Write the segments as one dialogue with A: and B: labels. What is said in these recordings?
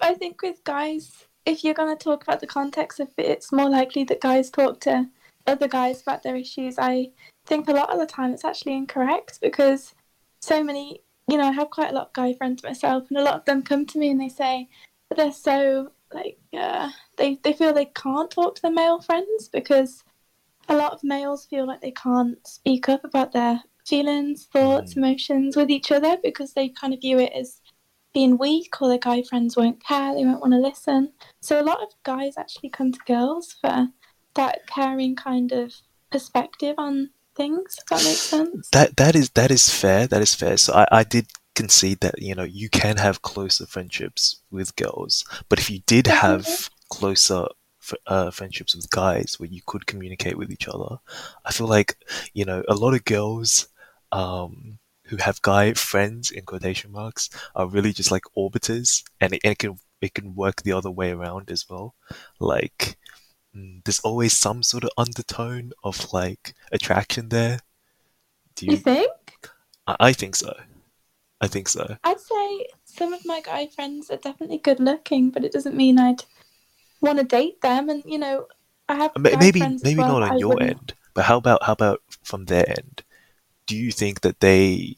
A: I think with guys, if you're going to talk about the context of it, it's more likely that guys talk to other guys about their issues. I think a lot of the time it's actually incorrect because so many, you know, I have quite a lot of guy friends myself, and a lot of them come to me and they say they're so like uh, they they feel they can't talk to their male friends because a lot of males feel like they can't speak up about their feelings, thoughts,
B: Mm.
A: emotions with each other because they kind of view it as being weak or their guy friends won't care, they won't want to listen. So a lot of guys actually come to girls for that caring kind of perspective on things, if that makes sense.
B: That that is that is fair. That is fair. So I, I did concede that you know you can have closer friendships with girls, but if you did have closer uh, friendships with guys where you could communicate with each other, I feel like you know a lot of girls um, who have guy friends in quotation marks are really just like orbiters, and it, and it can it can work the other way around as well. Like mm, there's always some sort of undertone of like attraction there. Do
A: You
B: you?
A: think?
B: I, I think so. I think so.
A: I'd say some of my guy friends are definitely good looking, but it doesn't mean I'd want to date them. And you know, I have
B: Maybe maybe
A: well
B: not on
A: I
B: your
A: wouldn't-
B: end, but how about how about from their end? Do you think that they,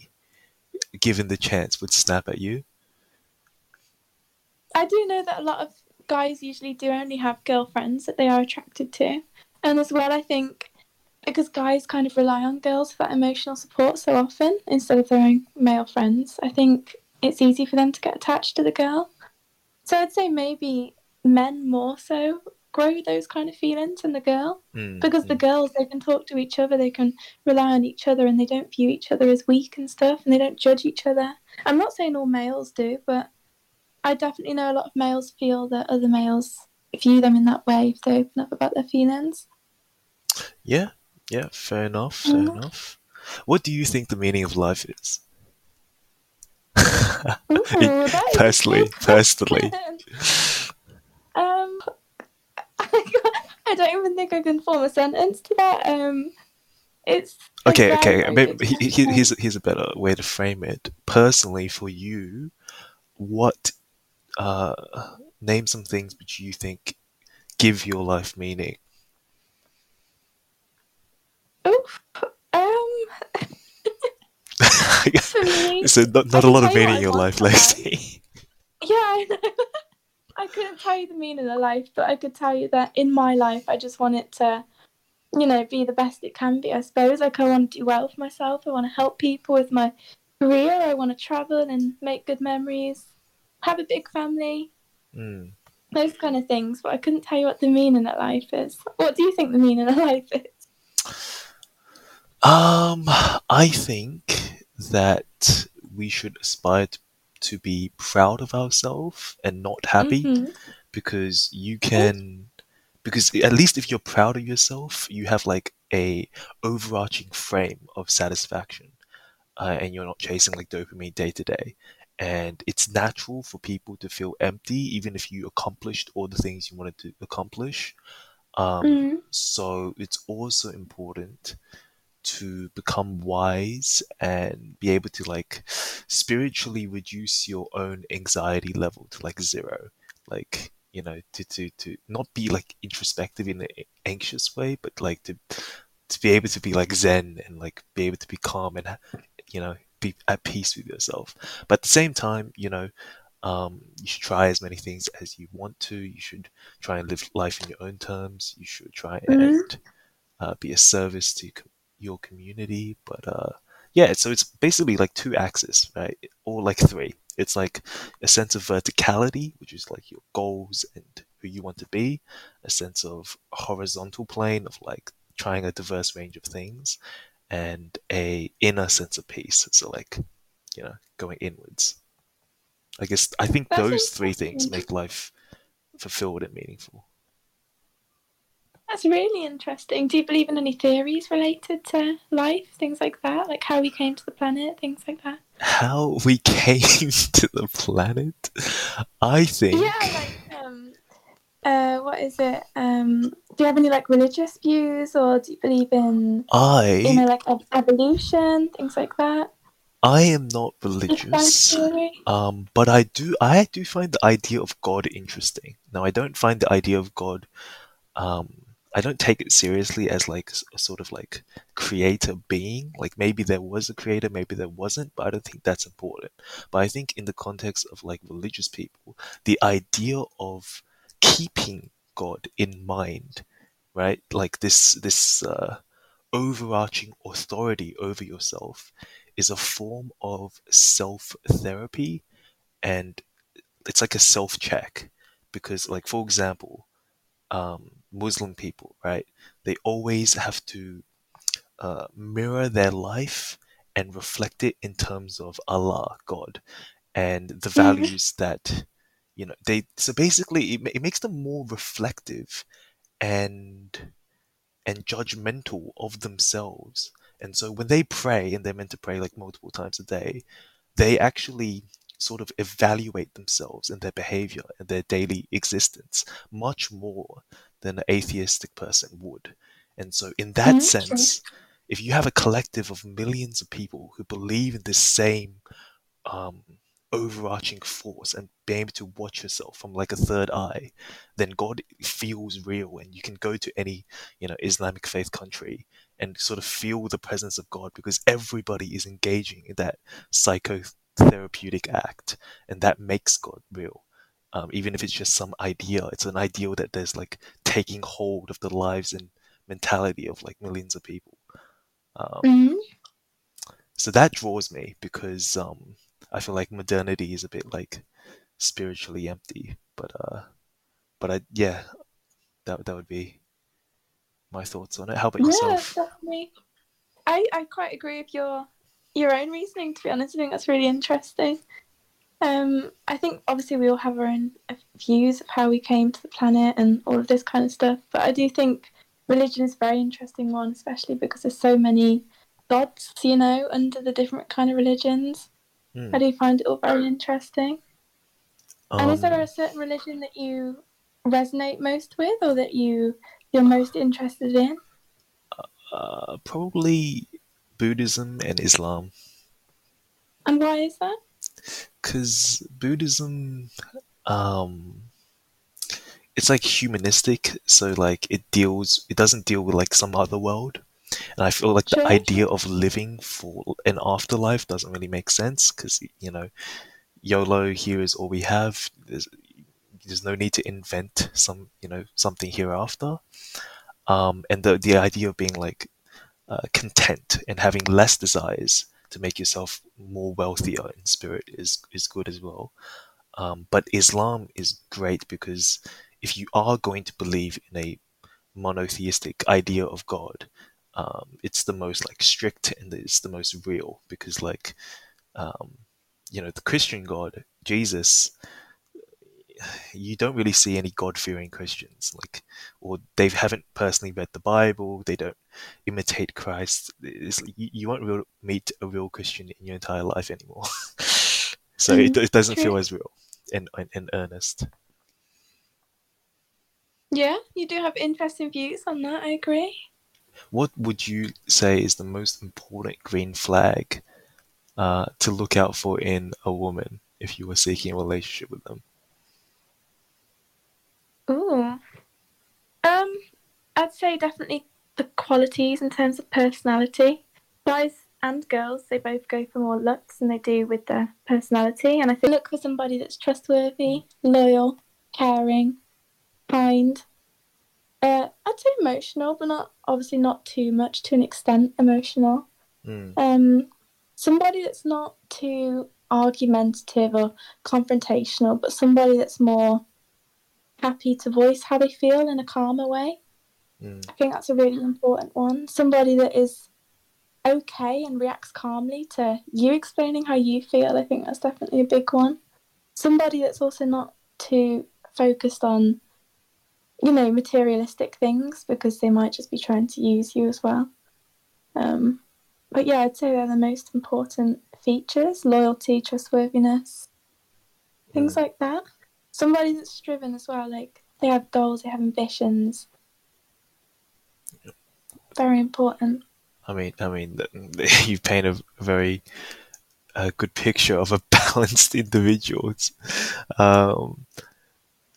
B: given the chance, would snap at you?
A: I do know that a lot of guys usually do only have girlfriends that they are attracted to. And as well, I think because guys kind of rely on girls for that emotional support so often instead of their own male friends, I think it's easy for them to get attached to the girl. So I'd say maybe men more so grow those kind of feelings in the girl
B: Mm,
A: because the
B: mm.
A: girls they can talk to each other they can rely on each other and they don't view each other as weak and stuff and they don't judge each other i'm not saying all males do but i definitely know a lot of males feel that other males view them in that way if they open up about their feelings
B: Yeah, yeah, fair enough, fair
A: Mhm.
B: enough. What do you think the meaning of life is?
A: Ooh, that is a
B: personally, personally.
A: question. um i don't even think i can form a sentence to that um it's
B: Okay, okay. Maybe, he- he- here's here's a better way to frame it. Personally, for you, what uh, name some things which you think give your life meaning?
A: Oof. Um, for me,
B: so not, not a lot of meaning in your life, Lacey.
A: yeah, I know. I couldn't tell you the meaning of life, but I could tell you that in my life, I just want it to, you know, be the best it can be. I suppose. Like I want to do well for myself. I want to help people with my career. I want to travel and make good memories. Have a big family.
B: Mm.
A: Those kind of things. But I couldn't tell you what the meaning of life is. What do you think the meaning of life is?
B: Um, I think that we should aspire t- to be proud of ourselves and not happy
A: Mhm.
B: because you can because at least if you're proud of yourself you have like a overarching frame of satisfaction uh, and you're not chasing like dopamine day to day and it's natural for people to feel empty even if you accomplished all the things you wanted to accomplish um,
A: Mhm.
B: so it's also important to become wise and be able to like spiritually reduce your own anxiety level to like zero. Like you know to to to not be like introspective in an anxious way but like to to be able to be like zen and like be able to be calm and you know be at peace with yourself. But at the same time you know um, you should try as many things as you want to. You should try and live life in your own terms. You should try
A: Mhm.
B: and uh, be a service to your community. But uh, yeah, so it's basically like two axes, right? Or like three. It's like a sense of verticality, which is like your goals and who you want to be, a sense of horizontal plane of like trying a diverse range of things, and a inner sense of peace. So like, you know, going inwards. I guess I think
A: That's
B: those three things make life fulfilled and meaningful.
A: That's really interesting. Do you believe in any theories related to life, things like that, like how we came to the planet, things like that?
B: How we came to the planet? I think.
A: Yeah, like um, uh, what is it? Um, do you have any like religious views, or do you believe in I? you know like ev- evolution, things like that?
B: I am not religious, um, but I do I do find the idea of God interesting. Now, I don't find the idea of God um, I don't take it seriously as like a sort of like creator being. Like maybe there was a creator, maybe there wasn't, but I don't think that's important. But I think in the context of like religious people, the idea of keeping God in mind, right? Like this this uh, overarching authority over yourself is a form of self therapy and it's like a self check because like for example um, Muslim people, right? They always have to uh, mirror their life and reflect it in terms of Allah, God, and the
A: Mm,
B: values that you know they. So basically, it, it makes them more reflective and and judgmental of themselves. And so when they pray, and they're meant to pray like multiple times a day, they actually sort of evaluate themselves and their behavior and their daily existence much more than an atheistic person would. And so, in that
A: mm, true.
B: sense, if you have a collective of millions of people who believe in this same um, overarching force and being able to watch yourself from like a third eye, then God feels real, and you can go to any you know Islamic faith country and sort of feel the presence of God because everybody is engaging in that psychotherapeutic act, and that makes God real. Um, even if it's just some idea, it's an ideal that there's like taking hold of the lives and mentality of like millions of people. Um,
A: Mm,
B: so that draws me because um, I feel like modernity is a bit like spiritually empty. But uh, but I yeah, that that would be my thoughts on it. How about
A: yeah,
B: yourself?
A: definitely. I, I quite agree with your your own reasoning. To be honest, I think that's really interesting. Um, I think obviously we all have our own uh, views of how we came to the planet and all of this kind of stuff. But I do think religion is a very interesting one, especially because there's so many gods, you know, under the different kind of religions. I
B: Hmm.
A: do find it all very interesting. And is there a
B: Um,
A: certain religion that you resonate most with, or that you you're most interested in?
B: uh, probably Buddhism and Islam,
A: And why is that?
B: because Buddhism, um, it's like humanistic, so like it deals, it doesn't deal with like some other world. And I feel like the idea of living for an afterlife doesn't really make sense because, you know, YOLO here is all we have. There's, there's no need to invent some, you know, something hereafter. Um, and the, the idea of being like uh, content and having less desires to make yourself more wealthier in spirit is, is good as well. Um, but Islam is great because if you are going to believe in a monotheistic idea of God, um, it's the most like strict and it's the most real because like um, you know the Christian God Jesus, you don't really see any God fearing Christians like or they haven't personally read the Bible, they don't imitate Christ. It's, you, you won't real, meet a real Christian in your entire life anymore, so it,
A: Mm,
B: it doesn't
A: true.
B: feel as real and and, and earnest.
A: Yeah, you do have interesting views on that. I agree.
B: What would you say is the most important green flag uh, to look out for in a woman if you were seeking a relationship with them?
A: Ooh. Um, I'd say definitely the qualities in terms of personality. Guys and girls, they both go for more looks than they do with their personality. And I think look for somebody that's trustworthy, loyal, caring, kind. Uh, I'd say emotional, but not obviously not too much to an extent emotional.
B: Mm,
A: Um, somebody that's not too argumentative or confrontational, but somebody that's more happy to voice how they feel in a calmer way.
B: Mm,
A: I think that's a really important one. Somebody that is okay and reacts calmly to you explaining how you feel. I think that's definitely a big one. Somebody that's also not too focused on, you know, materialistic things because they might just be trying to use you as well. Um, but yeah, I'd say they're the most important features loyalty, trustworthiness, things
B: mm.
A: like that. Somebody that's driven as well, like they have goals, they have ambitions. Very important.
B: I mean, I mean, you paint a very a good picture of a balanced individual. Um,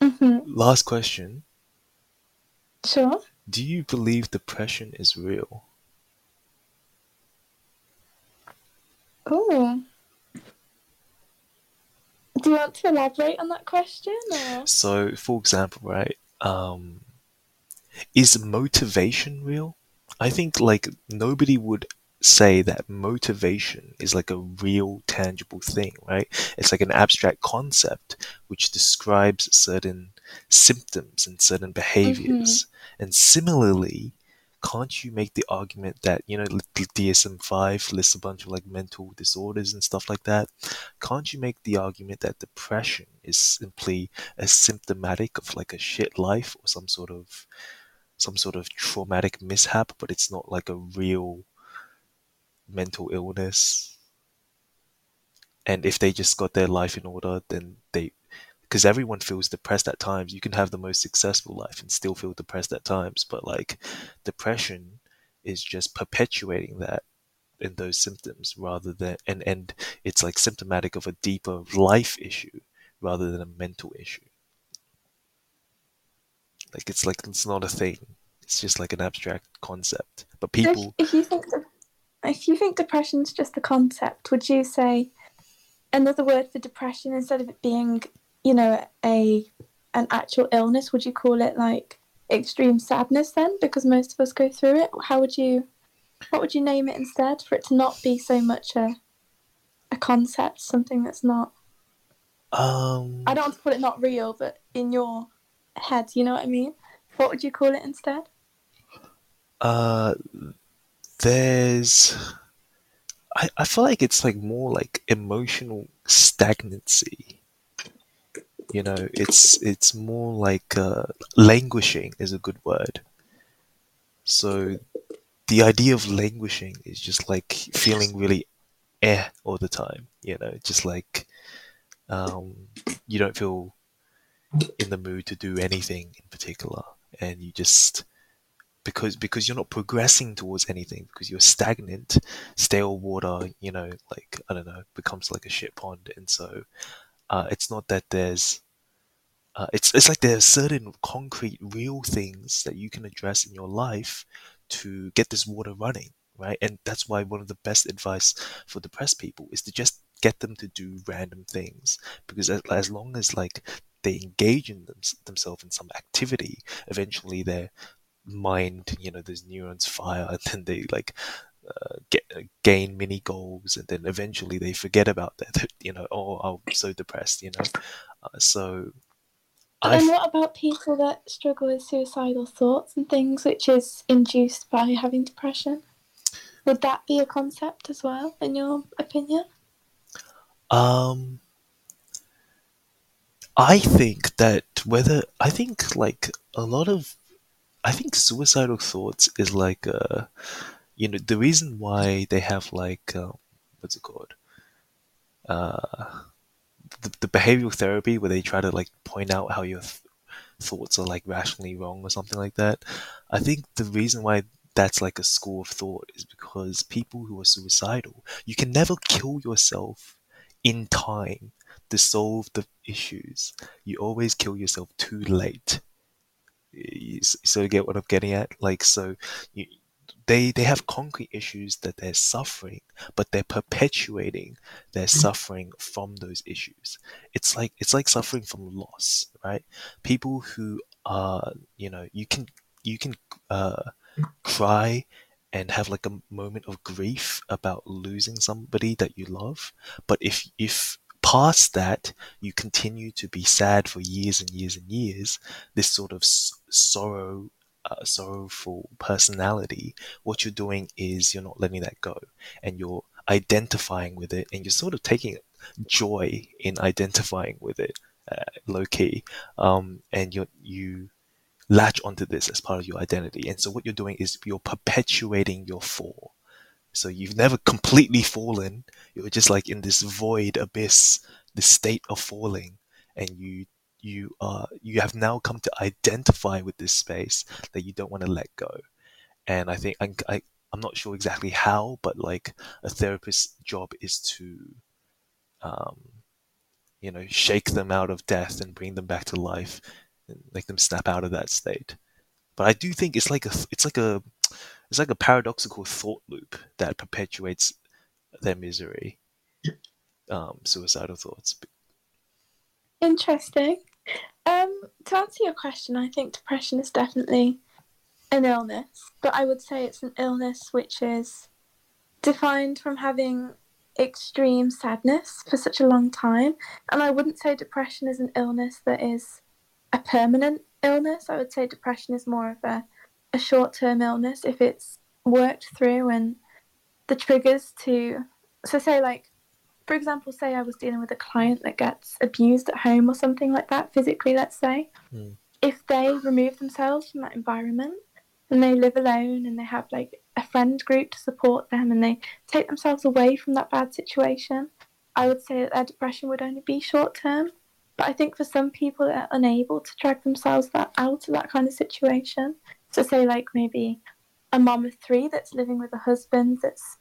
A: hmm
B: last question:
A: Sure.
B: Do you believe depression is real?
A: Oh. Do you want to elaborate on that question or?
B: So, for example, right? Um, is motivation real? I think like nobody would say that motivation is like a real tangible thing, right? It's like an abstract concept which describes certain symptoms and certain behaviors. Mm-hmm. And similarly, can't you make the argument that, you know, DSM 5 lists a bunch of like mental disorders and stuff like that? Can't you make the argument that depression is simply a symptomatic of like a shit life or some sort of some sort of traumatic mishap, but it's not like a real mental illness. And if they just got their life in order, then they, because everyone feels depressed at times. You can have the most successful life and still feel depressed at times, but like depression is just perpetuating that in those symptoms rather than, and, and it's like symptomatic of a deeper life issue rather than a mental issue. Like it's like it's not a thing. It's just like an abstract concept. But
A: So if,
B: people,
A: if you think de- if you think depression's just a concept, would you say another word for depression instead of it being, you know, a an actual illness? Would you call it like extreme sadness then? Because most of us go through it. How would you? What would you name it instead for it to not be so much a a concept, something that's not?
B: um,
A: I don't want to put it not real, but in your head, you know what I mean? What would you call it instead?
B: uh, there's, I, I feel like it's like more like emotional stagnancy. You know, it's it's more like uh, languishing is a good word. So the idea of languishing is just like feeling really eh all the time. You know, just like um, you don't feel in the mood to do anything in particular, and you just because because you're not progressing towards anything because you're stagnant, stale water. You know, like I don't know, becomes like a shit pond, and so uh, it's not that there's uh, it's it's like there are certain concrete, real things that you can address in your life to get this water running, right? And that's why one of the best advice for depressed people is to just get them to do random things because as, as long as like they engage in them, themselves in some activity, eventually their mind, you know, those neurons fire, and then they like uh, get uh, gain mini goals, and then eventually they forget about that. You know, oh, I'm so depressed. You know, uh, so
A: But
B: I
A: then what about people that struggle with suicidal thoughts and things, which is induced by having depression? Would that be a concept as well, in your opinion?
B: Um I think that whether I think like a lot of I think suicidal thoughts is like uh you know the reason why they have like um, what's it called uh the, the behavioral therapy where they try to like point out how your th- thoughts are like rationally wrong or something like that. I think the reason why that's like a school of thought is because people who are suicidal, you can never kill yourself in time to solve the issues. You always kill yourself too late. You so you get what I'm getting at? Like so you they they have concrete issues that they're suffering, but they're perpetuating their suffering from those issues. It's like it's like suffering from loss, right? People who are, you know, you can you can uh, cry and have like a moment of grief about losing somebody that you love, but if if past that you continue to be sad for years and years and years, this sort of sorrow. Uh, sorrowful personality what you're doing is you're not letting that go and you're identifying with it and you're sort of taking joy in identifying with it uh, low key um, and you you latch onto this as part of your identity. And so what you're doing is you're perpetuating your fall. So you've never completely fallen. You're just like in this void abyss this state of falling. And you you are you have now come to identify with this space that you don't want to let go. And I think I, I I'm not sure exactly how, but like a therapist's job is to um, you know, shake them out of death and bring them back to life, and make them snap out of that state. But I do think it's like a it's like a it's like a paradoxical thought loop that perpetuates their misery, um, suicidal thoughts.
A: Interesting. Um, to answer your question, I think depression is definitely an illness, but I would say it's an illness which is defined from having extreme sadness for such a long time. And I wouldn't say depression is an illness that is a permanent illness. I would say depression is more of a, a short term illness if it's worked through and the triggers to. So, say, like, for example, say I was dealing with a client that gets abused at home or something like that, physically, let's say.
B: Mm.
A: If they remove themselves from that environment and they live alone and they have like a friend group to support them and they take themselves away from that bad situation, I would say that their depression would only be short term. But I think for some people, they're unable to drag themselves that out of that kind of situation. So, say, like maybe a mom of three that's living with a husband that's,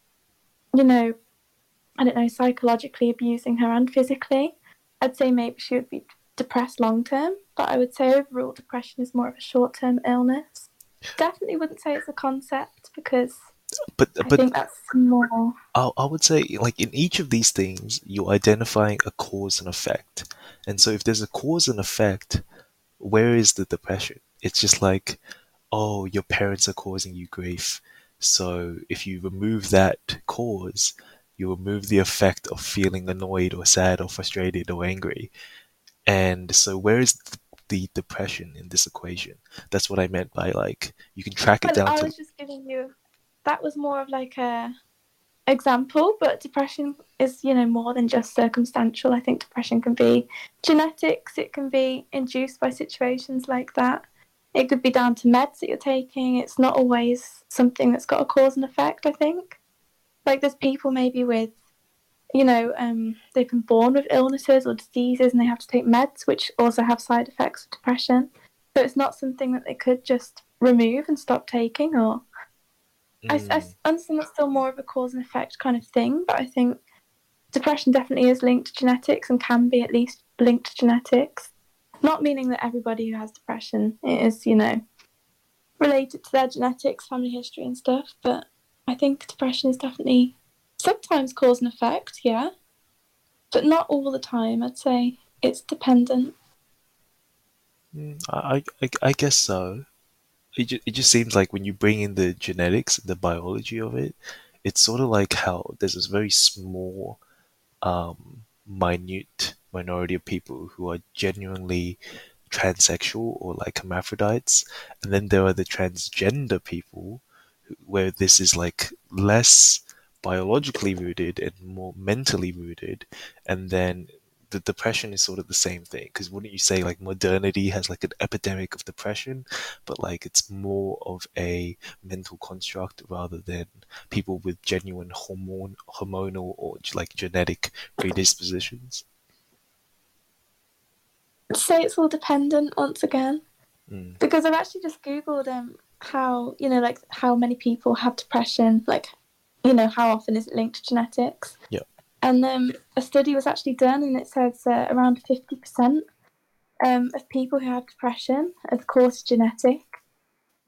A: you know, I don't know, psychologically abusing her and physically, I'd say maybe she would be depressed long term. But I would say overall, depression is more of a short term illness. Definitely wouldn't say it's a concept because
B: but
A: I
B: but
A: think that's more.
B: I, I would say like in each of these things you're identifying a cause and effect and so if there's a cause and effect where is the depression? It's just like oh your parents are causing you grief. So if you remove that cause you remove the effect of feeling annoyed or sad or frustrated or angry. And so where is the depression in this equation? That's what i meant by like you can track it down
A: I
B: to
A: was just giving you. That was more of like a example, but depression is you know more than just circumstantial. I think depression can be genetics. It can be induced by situations like that. It could be down to meds that you're taking. It's not always something that's got a cause and effect. I think, like there's people maybe with, you know, um, they've been born with illnesses or diseases and they have to take meds, which also have side effects of depression. So it's not something that they could just remove and stop taking or I, I
B: Mm.
A: understand that's still more of a cause and effect kind of thing, but I think depression definitely is linked to genetics and can be at least linked to genetics. Not meaning that everybody who has depression is, you know, related to their genetics, family history, and stuff, but I think depression is definitely sometimes cause and effect, yeah, but not all the time. I'd say it's dependent.
B: Mm, I, I, I guess so. It just, it just seems like when you bring in the genetics, the biology of it, it's sort of like how there's this very small, um, minute minority of people who are genuinely transsexual or like hermaphrodites, and then there are the transgender people who, where this is like less biologically rooted and more mentally rooted, and then the depression is sort of the same thing because wouldn't you say like modernity has like an epidemic of depression but like it's more of a mental construct rather than people with genuine hormone hormonal or like genetic predispositions
A: I'd say it's all dependent once again.
B: mm.
A: because I've actually just googled um how you know like how many people have depression, like you know how often is it linked to genetics?
B: Yeah.
A: And um, a study was actually done, and it says uh, around fifty percent um, of people who have depression are of course genetic,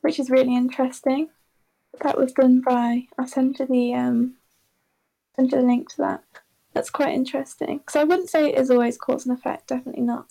A: which is really interesting. That was done by I'll send you the um send you the link to that. That's quite interesting. So I wouldn't say it is always cause and effect. Definitely not.